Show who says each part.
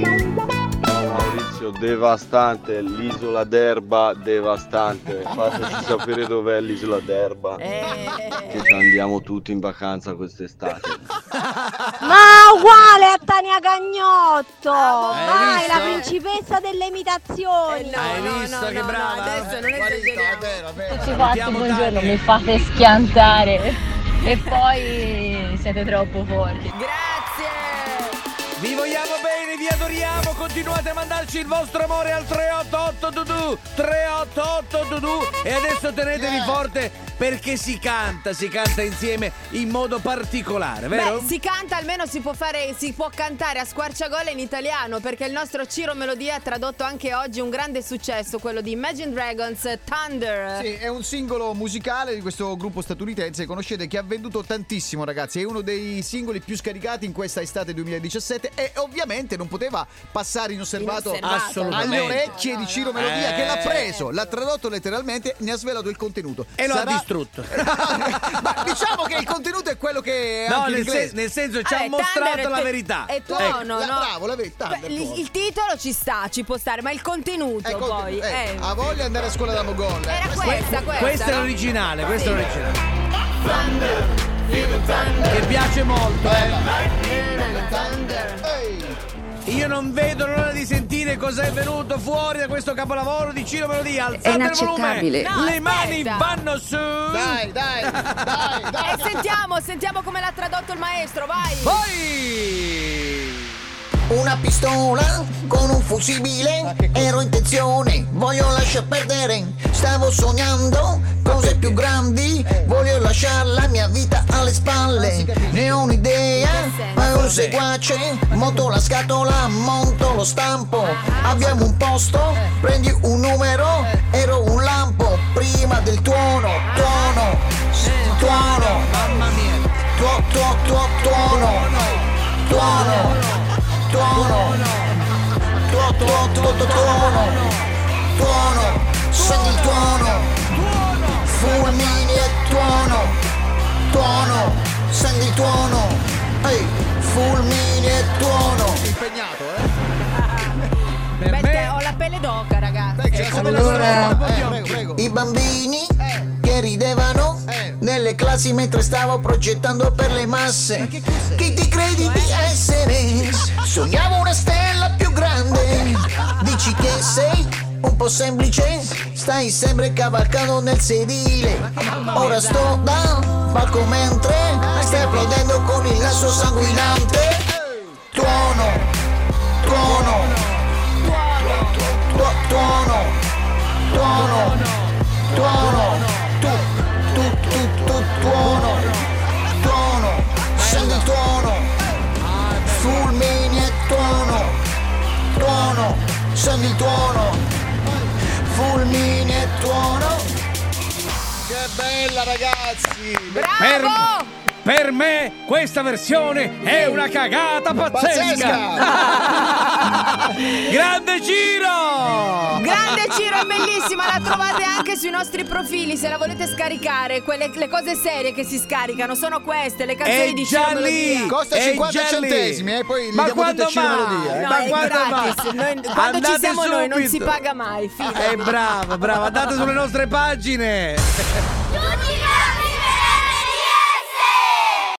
Speaker 1: Maurizio, devastante, l'isola d'Erba, devastante. Fateci sapere dov'è l'isola d'Erba.
Speaker 2: Eh.
Speaker 1: Che ci andiamo tutti in vacanza quest'estate.
Speaker 3: Ma uguale a Tania Cagnotto! Vai,
Speaker 2: visto?
Speaker 3: la principessa delle imitazioni!
Speaker 2: Eh,
Speaker 4: Hai visto che brava?
Speaker 2: adesso non esageriamo.
Speaker 5: Tutti quanti, buongiorno, mi fate schiantare e poi siete troppo forti.
Speaker 4: Vi vogliamo bene, vi adoriamo, continuate a mandarci il vostro amore al 388 Dudu 388 Dudu e adesso tenetevi forte perché si canta, si canta insieme in modo particolare, vero?
Speaker 2: Beh, si canta, almeno si può fare, si può cantare a squarciagola in italiano, perché il nostro Ciro Melodia ha tradotto anche oggi un grande successo, quello di Imagine Dragons Thunder.
Speaker 6: Sì, è un singolo musicale di questo gruppo statunitense, conoscete, che ha venduto tantissimo, ragazzi. È uno dei singoli più scaricati in questa estate 2017 e ovviamente non poteva passare inosservato,
Speaker 4: Inosservato. Assolutamente.
Speaker 6: alle orecchie di Ciro Melodia
Speaker 4: Eh.
Speaker 6: che l'ha preso, l'ha tradotto letteralmente, ne ha svelato il contenuto.
Speaker 4: E lo ha
Speaker 6: Sarà-
Speaker 4: distrutto.
Speaker 6: Ma diciamo che il contenuto è quello che è
Speaker 4: No, nel, sen- nel senso ci ha
Speaker 2: Vabbè,
Speaker 4: mostrato
Speaker 2: Thunder
Speaker 4: la
Speaker 2: è-
Speaker 4: verità.
Speaker 2: È tuono,
Speaker 6: Ecco, la-
Speaker 2: no?
Speaker 6: bravo, la verità.
Speaker 2: Beh, il, il titolo ci sta, ci può stare, ma il contenuto
Speaker 6: Ecco,
Speaker 2: poi.
Speaker 6: eh,
Speaker 2: eh.
Speaker 6: ha voglia di andare a scuola da Mogol. eh.
Speaker 2: Era
Speaker 6: Questo-
Speaker 2: questa, questa.
Speaker 4: Questo è
Speaker 2: no?
Speaker 4: l'originale, questo è l'originale. Che piace molto. Io non vedo l'ora di sentire cosa è venuto fuori da questo capolavoro di Ciro Melodia. Alzate il
Speaker 2: inaccettabile.
Speaker 4: volume.
Speaker 2: No,
Speaker 4: Le mani
Speaker 2: aspetta.
Speaker 4: vanno su.
Speaker 6: Dai, dai, dai, dai.
Speaker 2: E sentiamo, sentiamo come l'ha tradotto il maestro, vai!
Speaker 4: Poi!
Speaker 7: Una pistola con un fusibile, ero in tensione, voglio lasciar perdere, stavo sognando cose più grandi, voglio lasciare la mia vita alle spalle, ne ho un'idea, ma un seguace, monto la scatola, monto lo stampo, abbiamo un posto, prendi un numero, ero un lampo, prima del tuono, tuono, tuono,
Speaker 4: Mamma mia.
Speaker 7: tuo, tuo, tuo, tuono, tuono tuono, tuo, tuo, tuo, tuo, tuono, tuono, senti il tuono, tuono.
Speaker 6: Impegnato, eh?
Speaker 2: Beh,
Speaker 4: me-
Speaker 2: ho la pelle d'oca, ragazzi.
Speaker 4: La
Speaker 6: allora, eh, prego, prego.
Speaker 7: I bambini che ridevano nelle classi mentre stavo progettando per le masse. Chi ti credi di essere? Sognavo una stella più grande. Dici che sei un po' semplice? Stai sempre cavalcando nel sedile. Ora sto da palco mentre stai applaudendo con il lasso sanguinante. Fulmini e tuono, tuono, scendi il tuono, fulmini e tuono.
Speaker 6: Che bella, ragazzi!
Speaker 2: Bravo!
Speaker 4: Per me questa versione è una cagata pazzesca. Grande Ciro!
Speaker 2: Grande Ciro, è bellissima, la trovate anche sui nostri profili se la volete scaricare. Quelle, le cose serie che si scaricano sono queste, le canzoni
Speaker 4: È
Speaker 2: di
Speaker 4: già
Speaker 2: Ciro
Speaker 4: lì!
Speaker 2: Melodia.
Speaker 6: Costa
Speaker 4: È
Speaker 6: 50
Speaker 4: già lì.
Speaker 6: centesimi, eh, poi li
Speaker 4: Ma
Speaker 6: diamo tutti
Speaker 4: quando?
Speaker 6: Melodia, eh.
Speaker 2: No,
Speaker 4: Ma quando
Speaker 2: gratis.
Speaker 4: va?
Speaker 2: Noi- quando
Speaker 4: Andate
Speaker 2: ci siamo noi non si
Speaker 4: subito.
Speaker 2: paga mai, fidati.
Speaker 4: Eh, brava, brava, andate sulle nostre pagine.